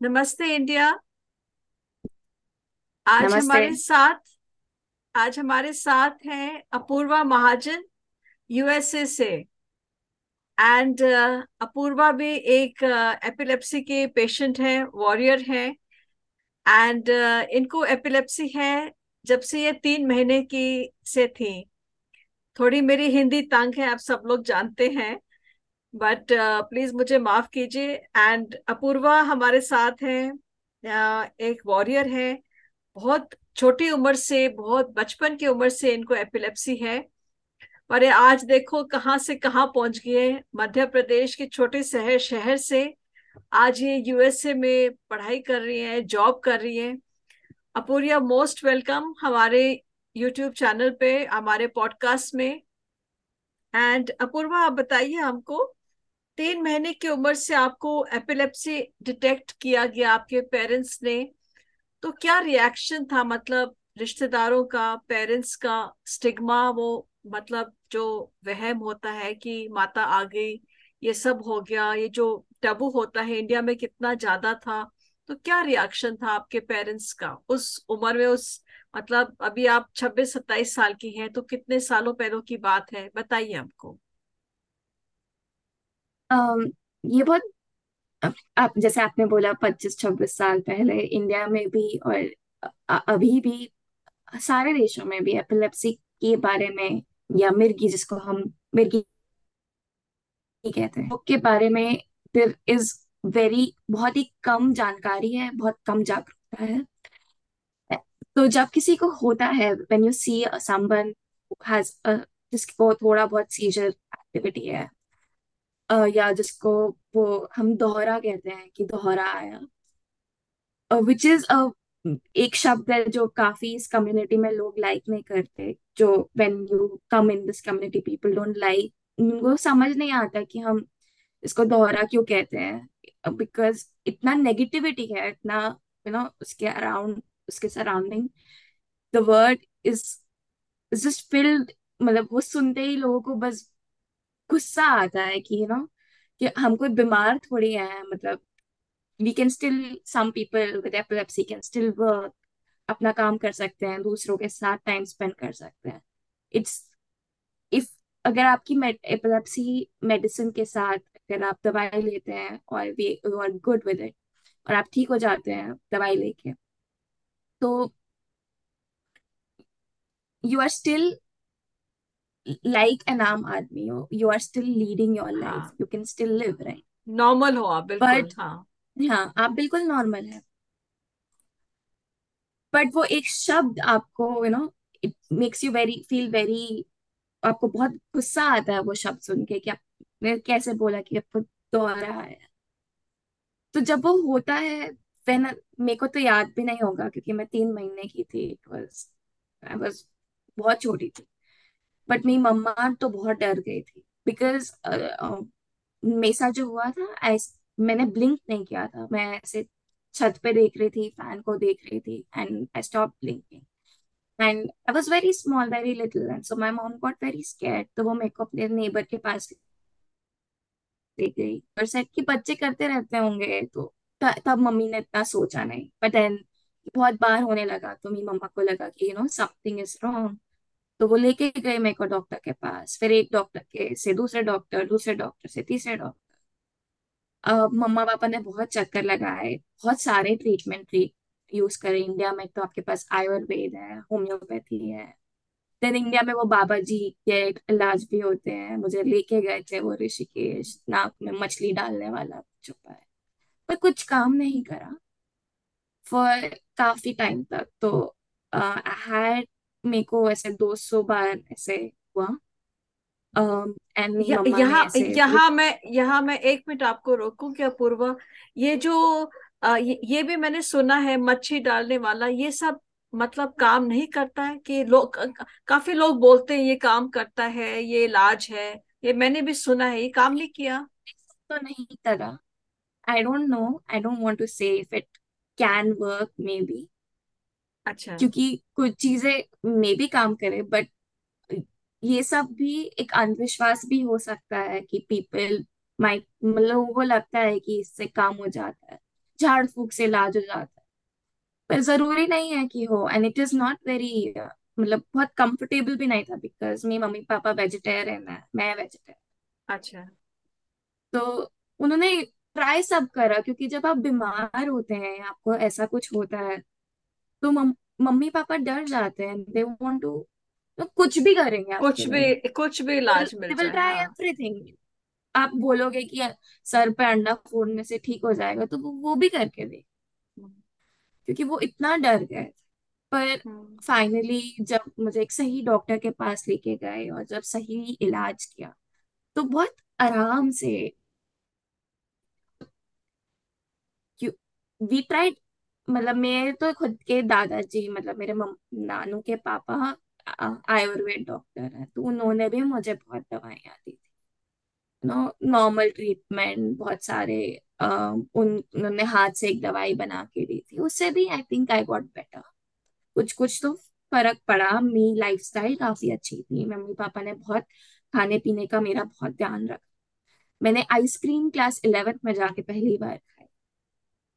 नमस्ते इंडिया। आज नमस्ते। हमारे साथ आज हमारे साथ हैं अपूर्वा महाजन यूएसए से। एंड uh, अपूर्वा भी एक एपिलेप्सी uh, के पेशेंट हैं वॉरियर हैं। एंड uh, इनको एपिलेप्सी है जब से ये तीन महीने की से थी। थोड़ी मेरी हिंदी तंग है आप सब लोग जानते हैं। बट प्लीज़ मुझे माफ़ कीजिए। एंड अपूर्वा हमारे साथ हैं। uh, एक वॉरियर है। बहुत छोटी उम्र से बहुत बचपन की उम्र से इनको एपिलेप्सी है। पर आज देखो कहाँ से कहाँ पहुँच गए मध्य प्रदेश के छोटे शहर शहर से आज ये यूएसए में पढ़ाई कर रही है जॉब कर रही है। अपूर्या मोस्ट वेलकम हमारे यूट्यूब चैनल पे हमारे पॉडकास्ट में। एंड अपूर्वा आप बताइए हमको तीन महीने की उम्र से आपको एपिलेप्सी डिटेक्ट किया गया, आपके पेरेंट्स ने। तो क्या रिएक्शन था? मतलब रिश्तेदारों का पेरेंट्स का स्टिग्मा वो मतलब जो वहम होता है कि माता आ गई, ये सब हो गया, ये जो टबू होता है इंडिया में कितना ज़्यादा था। तो क्या रिएक्शन था आपके पेरेंट्स का? उस उम्र में उस मतलब अभी आप छब्बीस, सत्ताईस साल की हैं तो कितने सालों पहलों की बात है? बताइए हमको। ये बहुत आप जैसे आपने बोला पच्चीस छब्बीस साल पहले इंडिया में भी और अभी भी सारे देशों में भी एपिलेप्सी के बारे में या मिर्गी जिसको हम मिर्गी कहते हैं के बारे में देर इज़ वेरी बहुत ही कम जानकारी है, बहुत कम जागरूकता है। तो जब किसी को होता है when you see someone has जिसको थोड़ा बहुत सीजर एक्टिविटी है या जिसको वो हम दोहरा कहते हैं कि दोहरा आया। विच इज़ अ, एक शब्द है जो काफ़ी इस कम्युनिटी में लोग लाइक नहीं करते। जो when you come in this community people don't like उनको समझ नहीं आता कि हम इसको दोहरा क्यों कहते हैं। बिकॉज़ इतना नेगेटिविटी है, इतना यू नो उसके अराउंड उसके surrounding the word is just filled मतलब वो सुनते ही लोगों को बस गुस्सा आता है कि यू नो कि हम कोई बीमार थोड़ी है मतलब we can still some people with epilepsy can still work अपना काम कर सकते हैं, दूसरों के साथ टाइम स्पेंड कर सकते हैं। इट्स इफ़ अगर आपकी एपिलेप्सी मेडिसिन के साथ अगर आप दवाई लेते हैं और we you are good with it और आप ठीक हो जाते हैं दवाई लेके तो you are still like an आम आदमी हो you are still leading your life you can still live right normal हो आप बिल्कुल बट हाँ। हाँ आप बिल्कुल नॉर्मल है। बट वो एक शब्द आपको you know it makes you very feel very आपको बहुत गुस्सा आता है वो शब्द सुन के कि आपने कैसे बोला कि आपको दोहरा है। तो जब वो होता है वेन मेरे को तो याद भी नहीं होगा क्योंकि मैं तीन महीने की थी। इट वाज आई वाज बहुत छोटी थी। बट मेरी मम्मा तो बहुत डर गई थी। बिकॉज़ मेसा जो हुआ था आई मैंने ब्लिंक नहीं किया था। मैं ऐसे छत पे देख रही थी फ़ैन को देख रही थी and I stop blinking and I was very small very little and so my mom got very scared तो वो मेरे को अपने नेबर के पास ले गई और सेट कि बच्चे करते रहते होंगे तो तब मम्मी ने इतना सोचा नहीं। बट देन बहुत बार होने लगा तो मेरी मम्मा को लगा कि you know something is wrong तो वो लेके गए मेरे को डॉक्टर के पास। फिर एक डॉक्टर के से दूसरे डॉक्टर दूसरे डॉक्टर से तीसरे डॉक्टर। अब मम्मा पापा ने बहुत चक्कर लगाए, बहुत सारे ट्रीटमेंट यूज़ करे। इंडिया में तो आपके पास आयुर्वेद है होम्योपैथी है। देन इंडिया में वो बाबा जी के इलाज भी होते हैं। मुझे लेके गए थे वो ऋषिकेश, नाक में मछली डालने वाला छुपा है पर कुछ काम नहीं करा। फॉर काफ़ी टाइम तक तो आई हैड मेरे को ऐसे 200 बार ऐसे हुआ। एंड मेरी मम्मा ने यहाँ ऐसे यहाँ मैं यहाँ मैं एक मिनट आपको रोकूं क्या पूर्वा? ये जो अ, ये, ये भी मैंने सुना है मच्छी डालने वाला ये सब मतलब काम नहीं करता है कि लोग काफ़ी लोग बोलते हैं ये काम करता है ये इलाज है ये मैंने भी सुना है ये काम नहीं किया? तो नहीं करा। I don't know I don't want to say if it can work maybe अच्छा। क्योंकि कुछ चीज़ें मे भी काम करे बट ये सब भी एक अंधविश्वास भी हो सकता है कि पीपल माइक मतलब लोगों को लगता है कि इससे काम हो जाता है झाड़ फूक से इलाज हो जाता है। पर ज़रूरी नहीं है कि हो and it is not very मतलब बहुत कंफर्टेबल भी नहीं था बिकॉज़ मेरी मम्मी पापा वेजिटेरियन है मैं वेजिटेरियन अच्छा। तो उन्होंने ट्राई सब करा क्योंकि जब आप बीमार होते हैं आपको ऐसा कुछ होता है तो मम, मम्मी पापा डर जाते हैं दे वांट टू तो कुछ भी करेंगे आपके कुछ लिए। भी कुछ भी इलाज मिल विल जाए ट्राई हाँ। एवरीथिंग आप बोलोगे कि सर पे अंडा फोड़ने से ठीक हो जाएगा तो वो वो भी करके दे। हम्म। क्योंकि वो इतना डर गए। थे पर हम्म। फाइनली जब मुझे एक सही डॉक्टर के पास लेके गए और जब सही इलाज किया तो बहुत आराम से वी ट्राइड मतलब मेरे तो खुद के दादाजी मतलब मेरे मम, नानू के पापा आयुर्वेद डॉक्टर है तो उन्होंने भी मुझे बहुत दवाइयाँ दी थी। नो नॉर्मल ट्रीटमेंट बहुत सारे उन उन्होंने हाथ से एक दवाई बना के दी थी उससे भी I think I got better कुछ कुछ तो फ़र्क पड़ा मेरी लाइफस्टाइल काफ़ी अच्छी थी मम्मी पापा ने बहुत खाने पीने का मेरा बहुत ध्यान रखा। मैंने आइसक्रीम क्लास इलेवेंथ में जाके पहली बार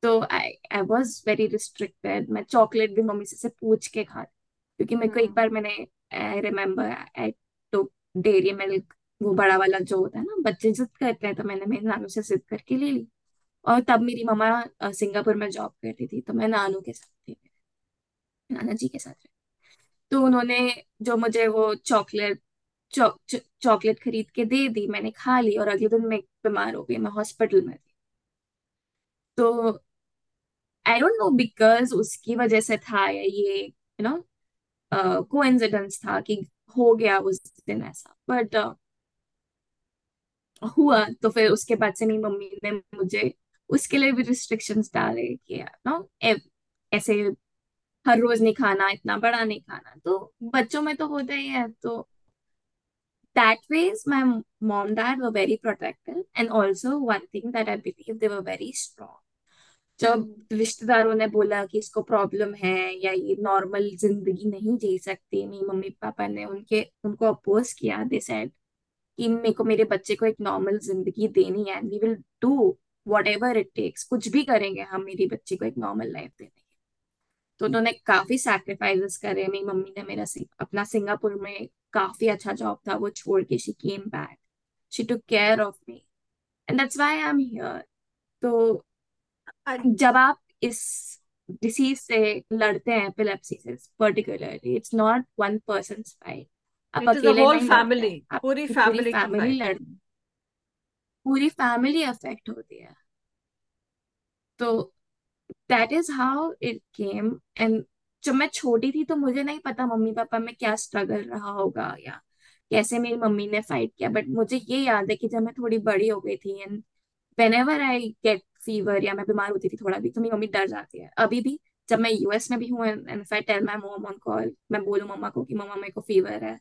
तो I I was very restricted मैं चॉकलेट भी मम्मी से, से पूछ के खाती क्योंकि मेरे को एक हम्म। बार मैंने I remember I took dairy milk वो बड़ा वाला जो होता है ना बच्चे जिद करते हैं तो मैंने मेरे नानू से जिद करके ले ली। और तब मेरी मम्मा सिंगापुर में जॉब करती थी तो मैं नानू के साथ थी नाना जी के साथ रही तो उन्होंने जो मुझे वो चॉकलेट चॉकलेट खरीद के दे दी मैंने खा ली और अगले दिन मैं बीमार हो गई मैं हॉस्पिटल में थी। तो आई डोंट नो बिकॉज़ उसकी वजह से था या ये यू नो कोइंसिडेंस था कि हो गया उस दिन ऐसा। बट uh, हुआ तो फिर उसके बाद से मेरी मम्मी ने मुझे उसके लिए भी रिस्ट्रिक्शंस डाले कि नो ऐसे हर रोज नहीं खाना इतना बड़ा नहीं खाना। तो बच्चों में तो होता ही है तो that ways my mom dad were very protective and also one thing that I believe they were very जब हम्म। रिश्तेदारों ने बोला कि इसको प्रॉब्लम है या ये नॉर्मल ज़िंदगी नहीं जी सकती मेरी मम्मी पापा ने उनके उनको अपोज किया दे सेड कि मेरे को मेरे बच्चे को एक नॉर्मल ज़िंदगी देनी है we will do whatever it takes कुछ भी करेंगे हम मेरी बच्चे को एक नॉर्मल लाइफ देने की तो उन्होंने काफ़ी सैक्रिफाइसेस करे मेरी मम्मी ने मेरा सिंग, अपना सिंगापुर में काफ़ी अच्छा जॉब था वो छोड़ के she came back she took care of me and that's why I am here तो जब आप इस डिसीज से लड़ते हैं एपिलेप्सी से particularly it's not one person fight आप अकेले होल फैमिली पूरी पूरी फैमिली फैमिली लड़ पूरी फैमिली अफेक्ट होती है। तो that is how it came and जब मैं छोटी थी तो मुझे नहीं पता मम्मी पापा में क्या स्ट्रगल रहा होगा या कैसे मेरी मम्मी ने फाइट किया बट मुझे ये याद है कि जब मैं थोड़ी बड़ी हो गई थी and whenever I get fever या मैं बीमार होती थी थोड़ा भी तो मेरी मम्मी डर जाती है। अभी भी जब मैं यूएस में भी हूँ and if I tell my mom on call मैं बोलूँ मम्मा को कि मम्मा मेरे को फीवर है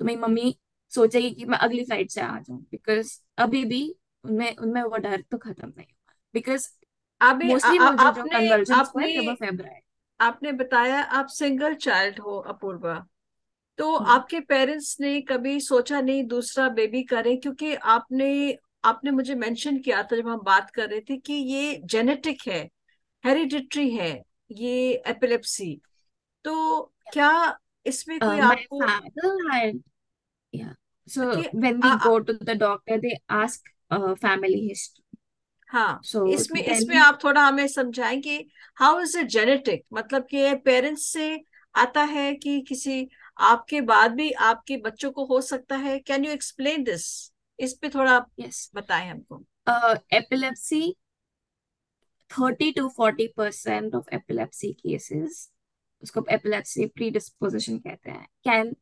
तो मेरी मम्मी सोचेगी कि मैं अगली फ़्लाइट से आ जाऊँ बिकॉज़ अभी भी उनमें उनमें वो डर तो खत्म नहीं हुआ। बिकॉज़ मोस्टली मुझे जो हुए आपने थे वो फेब्रुआरी आपने बताया आप सिंगल चाइल्ड हो अपूर्वा। तो हम्म। आपके पेरेंट्स ने कभी सोचा नहीं दूसरा बेबी करें क्योंकि आपने आपने मुझे मेंशन किया था जब हम बात कर रहे थे कि ये जेनेटिक है हेरिडिटरी है ये एपिलेप्सी तो क्या इसमें कोई माय आपको फादर हैड yeah so कि when आ, we आ, go to the doctor they ask uh, family history. हाँ so इसमें इसमें आप थोड़ा हमें समझाएँगे हाउ इज़ इट जेनेटिक मतलब कि पेरेंट्स से आता है कि किसी आपके बाद भी आपके बच्चों को हो सकता है? कैन यू एक्सप्लेन दिस इस पे थोड़ा आप yes. बताएँ हमको। epilepsy 30 to 40 percent of epilepsy cases उसको epilepsy predisposition कहते हैं can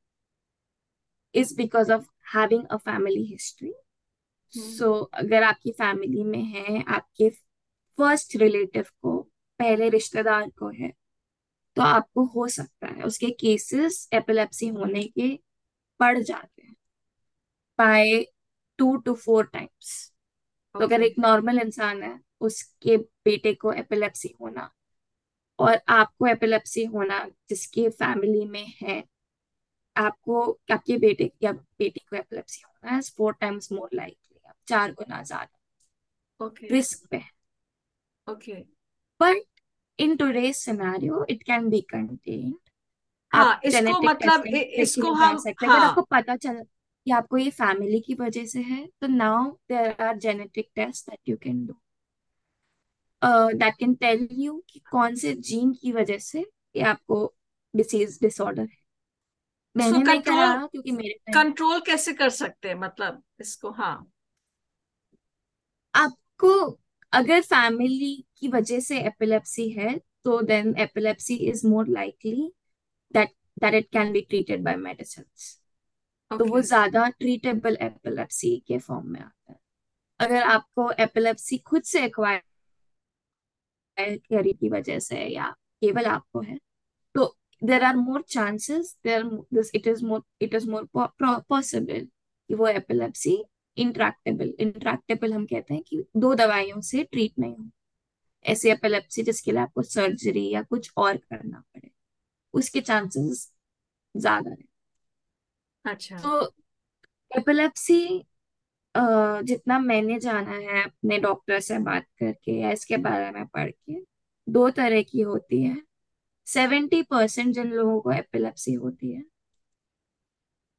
is because of having a family history. हम्म सो अगर आपकी फैमिली में है आपके फ़र्स्ट रिलेटिव को पहले रिश्तेदार को है तो आपको हो सकता है उसके केसेस एपिलेप्सी होने के बढ़ जाते हैं by two to four times तो अगर एक नॉर्मल इंसान है उसके बेटे को एपिलेप्सी होना और आपको एपिलेप्सी होना जिसके फैमिली में है आपको आपके बेटे या बेटी को एपिलेप्सी होना है फोर टाइम्स मोर लाइकली चार गुना ज़्यादा। ओके रिस्क पे। Okay but in today's scenario it can be contained आप हाँ इसको मतलब इसको हम हैं। हाँ। आपको पता चला कि आपको ये फैमिली की वजह से है तो now there are genetic test that you can do that can tell you कि कौन से जीन की वजह से ये आपको डिसीज डिसऑर्डर है। मैंने नहीं कंट्रोल कराया क्योंकि मेरे कंट्रोल कैसे कर सकते हैं? मतलब इसको हाँ। आपको अगर फैमिली की वजह से एपिलेप्सी है तो then epilepsy is more likely that that it can be treated by medicine तो वो ज़्यादा ट्रीटेबल एपिलेप्सी के फॉर्म में आता है। अगर आपको एपिलेप्सी खुद से एक्वायर की वजह से या केवल आपको है तो there are more chances there this it is more it is more possible कि वो एपिलेप्सी इंट्रैक्टेबल इंट्रैक्टेबल हम कहते हैं कि दो दवाइयों से ट्रीट नहीं हो। ऐसी एपिलेप्सी जिसके लिए आपको सर्जरी या कुछ और करना पड़े उसके चांसेस ज़्यादा है। अच्छा। तो एपिलेप्सी जितना मैंने जाना है अपने डॉक्टर से बात करके या इसके बारे में पढ़ के दो तरह की होती है। सेवेंटी परसेंट जिन लोगों को एपिलेप्सी होती है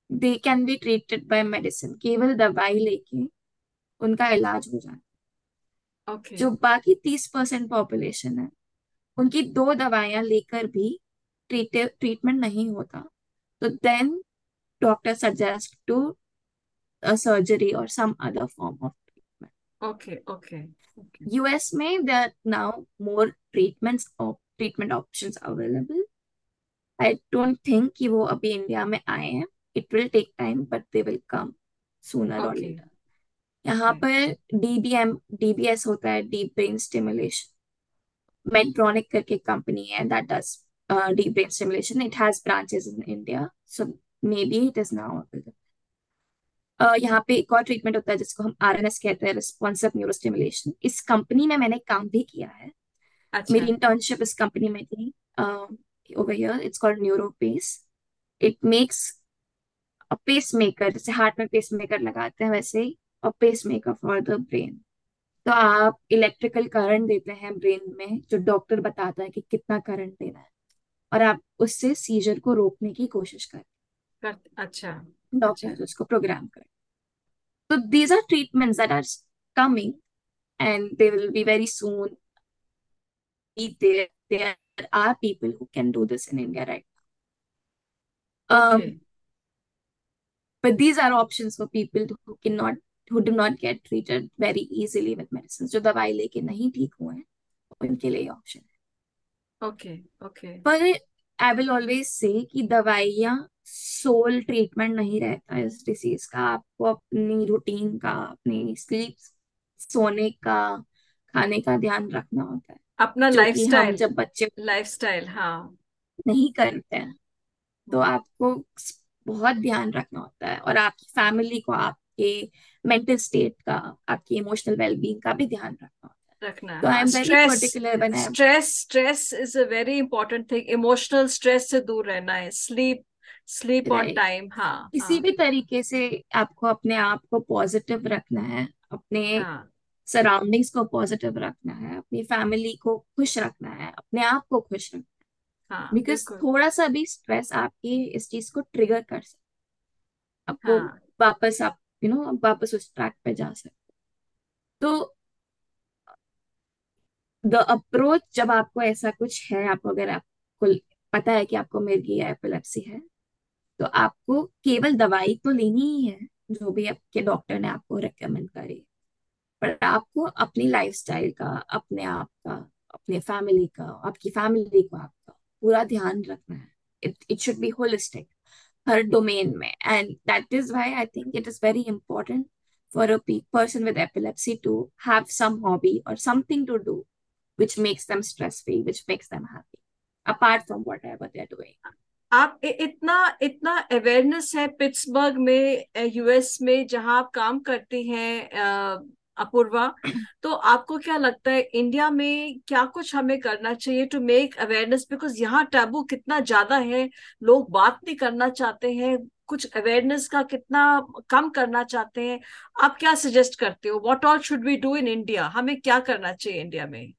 they can be treated by medicine केवल दवाई लेके उनका इलाज हो जाता ओके जो बाकी तीस परसेंट पॉपुलेशन है उनकी दो दवाइयाँ लेकर भी ट्रीट ट्रीटमेंट नहीं होता तो then doctor suggest to surgery और some other form of treatment okay okay okay US में there are now more treatments treatment options available I don't think कि वो अभी इंडिया में आए हैं. It will take time but they will come sooner और okay later यहाँ पर डीबीएम डीबीएस होता है डीप ब्रेन स्टिमुलेशन मेडट्रॉनिक करके कंपनी है that does deep brain stimulation it has branches in India so maybe it is now यहाँ पे एक और ट्रीटमेंट होता है जिसको हम आरएनएस कहते हैं रिस्पॉन्सिव न्यूरोस्टिमुलेशन इस कंपनी में मैंने काम भी किया है। अच्छा। मेरी इंटर्नशिप इस कंपनी में थी over here it's called NeuroPace it makes a pacemaker जैसे हार्ट में पेस मेकर लगाते हैं वैसे ही a pacemaker for the brain तो आप इलेक्ट्रिकल करंट देते हैं ब्रेन में जो डॉक्टर बताता है कि कितना करंट देना है। और आप उससे सीजर को रोकने की कोशिश करें अच्छा डॉक्टर अच्छा उसको प्रोग्राम करें तो can do this in India right now um but these are options for people who cannot who do not get treated very easily with medicines जो दवाई लेके नहीं ठीक हुए हैं उनके लिए ऑप्शन है ओके ओके पर आई विल ऑलवेज से कि दवाइयाँ सोल ट्रीटमेंट नहीं रहता इस डिसीज का। आपको अपनी रूटीन का अपनी स्लीप सोने का खाने का ध्यान रखना होता है। अपना लाइफस्टाइल जब बच्चे लाइफस्टाइल हाँ। नहीं करते हैं। तो आपको बहुत ध्यान रखना होता है। और आपकी फैमिली को आपके मेंटल स्टेट का आपकी इमोशनल वेलबींग का भी ध्यान रखना होता है। रखना तो आई हाँ am very stress particular when stress stress is a very important thing emotional stress से दूर रहना है। स्लीप स्लीप ऑन टाइम हाँ किसी हाँ। भी तरीके से आपको अपने आप को पॉजिटिव रखना है। अपने हाँ। सराउंडिंग्स को पॉजिटिव रखना है। अपनी फैमिली को खुश रखना है। अपने आप को खुश रखना है। हाँ बिकॉज़ बिल्कुल। थोड़ा सा भी स्ट्रेस आपकी इस चीज़ को ट्रिगर कर सकता है। आपको हाँ। वापस आप यू नो वापस उस ट्रैक पे जा सकते तो द अप्रोच जब आपको ऐसा कुछ है, आपको अगर आपको पता है कि आपको मिर्गी या एपिलेप्सी है तो आपको केवल दवाई तो लेनी ही है, जो भी आपके डॉक्टर ने आपको रेकमेंड करी पर आपको अपनी लाइफस्टाइल का, अपने आप का, अपने फैमिली का, आपकी फैमिली को आपका पूरा ध्यान रखना है। It it should be holistic her domain में। And that is why I think it is very important for a person with epilepsy to have some hobby or something to do which makes them stress free which makes them happy apart from whatever they're doing. आप इतना इतना awareness है Pittsburgh में US में जहाँ आप काम करती हैं अपूर्वा तो आपको क्या लगता है इंडिया में क्या कुछ हमें करना चाहिए टू मेक अवेयरनेस बिकॉज़ यहाँ टैबू कितना ज़्यादा है लोग बात नहीं करना चाहते हैं कुछ अवेयरनेस का कितना कम करना चाहते हैं। आप क्या सजेस्ट करते हो? What all should we do in India हमें क्या करना चाहिए इंडिया में?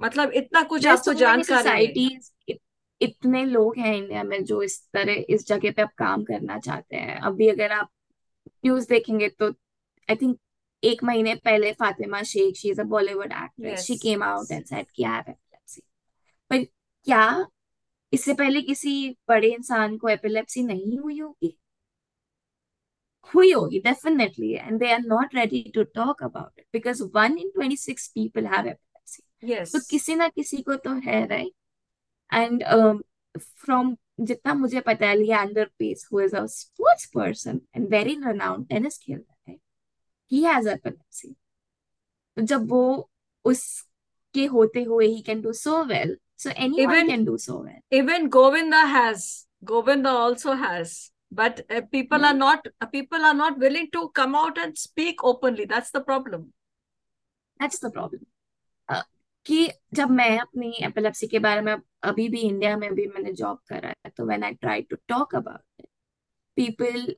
मतलब इतना कुछ आपको जानकारी है। societies इत, इतने लोग हैं इंडिया में जो इस तरह इस जगह पे अब काम करना चाहते हैं। अभी अगर आप न्यूज़ देखेंगे तो आई थिंक एक महीने पहले Fatima Shaikh she is a Bollywood actress she came out and said कि आई हैव एपिलेप्सी पर क्या इससे पहले किसी बड़े इंसान को एपिलेप्सी नहीं हुई होगी? हुई होगी definitely and they are not ready to talk about it because one in twenty six people have epilepsy yes. तो किसी ना किसी को तो है राइट एंड फ्रॉम जितना मुझे पता है Leander Paes who is a sports person and very renowned tennis खेलता है ही हैज़ एपिलेप्सी तो जब वो उसके होते हुए ही can do so well so anyone can do so well even Govinda has Govinda also has but uh, people mm. are hmm. not uh, people are not willing to come out and speak openly. That's the problem. कि जब मैं अपनी epilepsy के बारे में अभी भी India में भी मैंने जॉब करा है तो when I try to talk about it people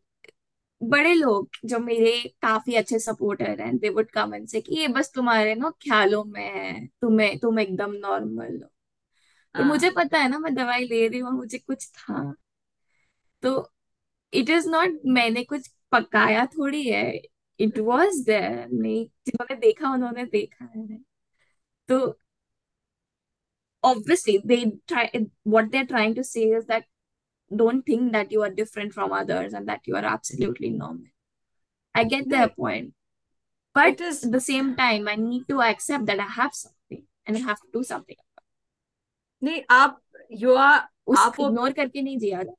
बड़े लोग जो मेरे काफ़ी अच्छे सपोर्टर हैं दे वुड कम एंड से कि ये बस तुम्हारे ना ख्यालों में है तुम्हें तुम एकदम नॉर्मल हो। पर हाँ। मुझे पता है ना मैं दवाई ले रही हूँ मुझे कुछ था। तो इट इज़ नॉट मैंने कुछ पकाया थोड़ी है इट वॉज़ देयर नहीं जिन्होंने देखा उन्होंने देखा है। तो obviously they try what they're trying to say is that don't think that you are different from others and that you are absolutely normal i get their नहीं point but it is at the same time i need to accept that i have something and i have to do something नहीं आप you are आप उसको वो ignore करके नहीं जिया जा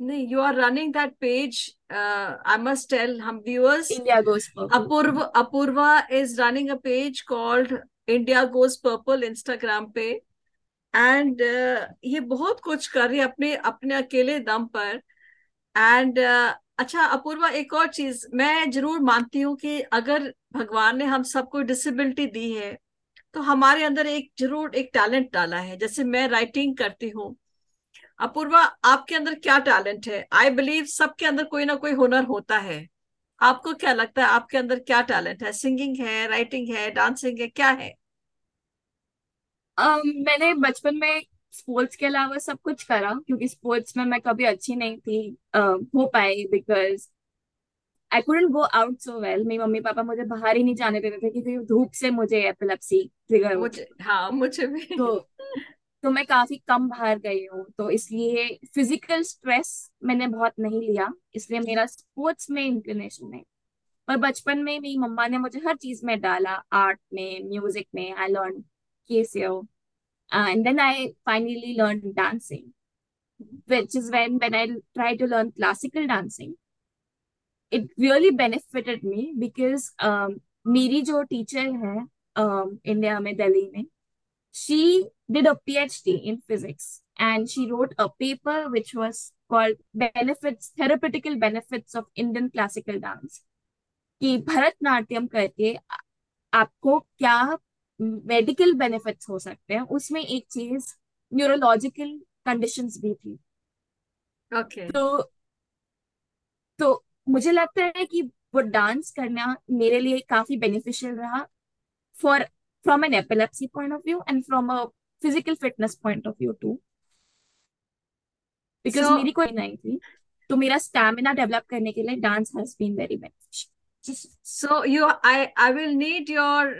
नहीं you are running that page uh, I must tell हम viewers India goes purple Apoorv Apoorva is running a page called India Goes purple Instagram पे. एंड uh, ये बहुत कुछ कर रही है अपने अपने अकेले दम पर. एंड uh, अच्छा अपूर्वा एक और चीज़ मैं ज़रूर मानती हूँ कि अगर भगवान ने हम सबको डिसेबिलिटी दी है तो हमारे अंदर एक ज़रूर एक टैलेंट डाला है. जैसे मैं राइटिंग करती हूँ. अपूर्वा आपके अंदर क्या टैलेंट है? आई बिलीव सबके अंदर कोई ना कोई हुनर होता है. आपको क्या लगता है आपके अंदर क्या टैलेंट है? सिंगिंग है राइटिंग है डांसिंग है क्या है? um, मैंने बचपन में स्पोर्ट्स के अलावा सब कुछ करा क्योंकि स्पोर्ट्स में मैं कभी अच्छी नहीं थी uh, हो पाई because I couldn't go out so well मेरी मम्मी पापा मुझे बाहर ही नहीं जाने देते थे क्योंकि धूप से मुझे एपिलेप्सी ट्रिगर मुझे हाँ मुझे भी। तो तो मैं काफ़ी कम बाहर गई हूँ तो इसलिए फ़िज़िकल स्ट्रेस मैंने बहुत नहीं लिया इसलिए मेरा स्पोर्ट्स में इंक्लिनेशन है पर बचपन में मेरी मम्मा ने मुझे हर चीज़ में डाला आर्ट में म्यूज़िक में I learn Casio then I finally learned dancing, which is when when I tried to learn classical dancing, it really benefited me because um, मेरी जो टीचर है इंडिया में दिल्ली में she did a PhD in physics and she wrote a paper which was called benefits therapeutical benefits of Indian classical dance कि भरतनाट्यम करके आ- आपको क्या medical benefits हो सकते हैं उसमें एक चीज़ न्यूरोलॉजिकल कंडीशंस भी थी ओके तो तो मुझे लगता है कि वो डांस करना मेरे लिए काफ़ी बेनिफिशियल रहा for from an epilepsy point of view and from a physical fitness point of view too because so मेरी कोई नहीं थी तो मेरा स्टैमिना डेवलप करने के लिए dance has been very beneficial so you I I will need your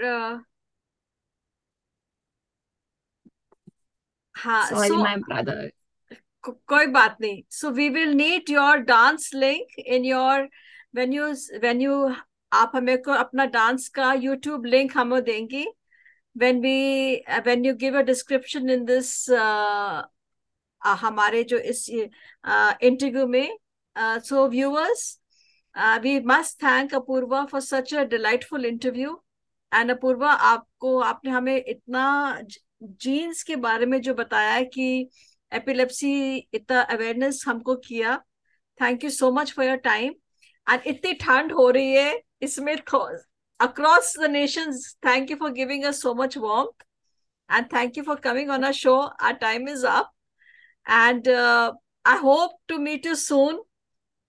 हाँ सॉरी सो माय ब्रदर को, कोई बात नहीं so we will need your dance link in your when you when you आप हमें को अपना डांस का यूट्यूब लिंक हमें देंगी when we uh, when you give a description in this uh, uh, हमारे जो इस इंटरव्यू में so viewers we must thank Apoorva for such a delightful interview and Apoorva आपको आपने हमें इतना जीन्स के बारे में जो बताया कि एपिलेप्सी इतना अवेयरनेस हमको किया। Thank you so much for your time and इतनी ठंड हो रही है इसमें across the nations thank you for giving us so much warmth and thank you for coming on our show our time is up and uh, i hope to meet you soon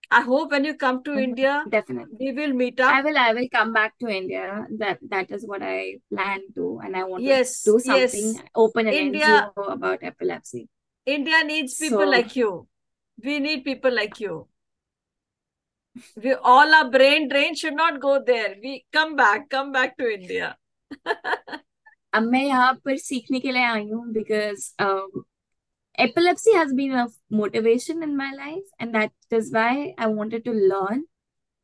I hope when you come to India, Definitely. we will meet up. I will I will come back to India. That that is what I plan to and I want Yes, to do something, yes. open an India- NGO about epilepsy. India needs people So- like you. We need people like you. We all our brain drain should not go there. We come back, come back to India. अब मैं यहाँ पर सीखने के लिए आई हूँ um, epilepsy has been a motivation in my life and that is why I wanted to learn.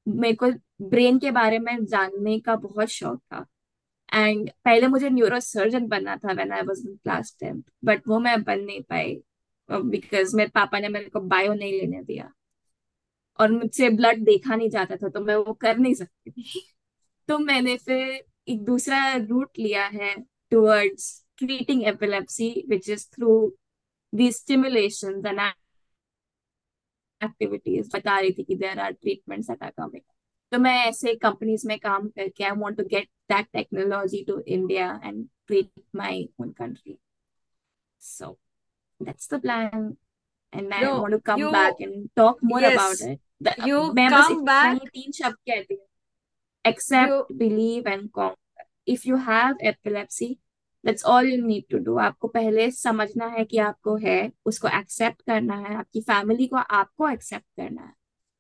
मेरे को ब्रेन के बारे में जानने का बहुत शौक था एंड पहले मुझे न्यूरो सर्जन बनना था when I was in class tenth but वो मैं बन नहीं पाई बिकॉज़ मेरे पापा ने मेरे को बायो नहीं लेने दिया और मुझसे ब्लड देखा नहीं जाता था तो मैं वो कर नहीं सकती थी। तो मैंने फिर एक दूसरा रूट लिया है towards treating epilepsy which is through the stimulations and activities बता रही थी कि there are treatments that are coming तो मैं ऐसे कंपनीज़ में काम करके I want to get that technology to India and treat my own country so that's the plan and I No, want to come you- back and talk more Yes, about it. The- you मैं बस come back- तीन शब्द कहती हूँ accept, believe and conquer. If you have epilepsy, that's all you need to do. आपको पहले समझना है कि आपको है, उसको एक्सेप्ट करना है, आपकी फैमिली को आपको एक्सेप्ट करना है,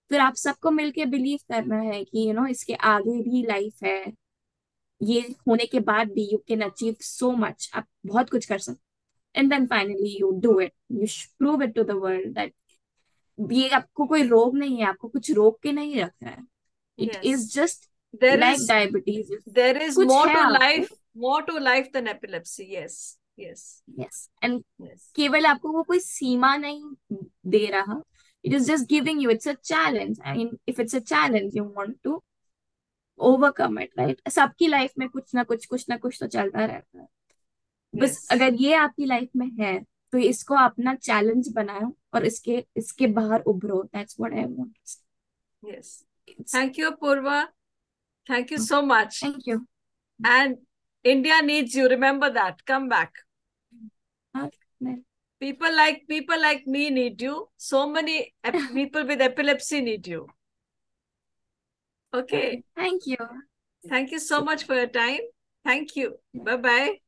फिर आप सबको मिलके बिलीव करना है कि यू नो इसके आगे भी लाइफ है, ये होने के बाद भी you can achieve so much, आप बहुत कुछ कर सकते and then finally you do it you prove it to the world that ये आपको कोई रोग नहीं है आपको कुछ रोक के नहीं रख रहा है it is just There like is diabetes there is कुछ more है to आपको। life, more to life than epilepsy. Yes, yes, yes and yes. केवल आपको वो कोई सीमा नहीं दे रहा। It is just giving you it's a challenge I mean if it's a challenge you want to overcome it right सबकी life में कुछ ना कुछ कुछ ना कुछ तो चलता रहता है। बस. अगर ये आपकी लाइफ में है तो इसको अपना चैलेंज बनाओ और इसके इसके बाहर उभरो that's what I want Yes. Thank you, Purva. Thank you so much. Thank you And India needs you. Remember that. Come back. People like people like me need you. So many people with epilepsy need you. Okay. Thank you Thank you so much for your time. Thank you. Bye bye.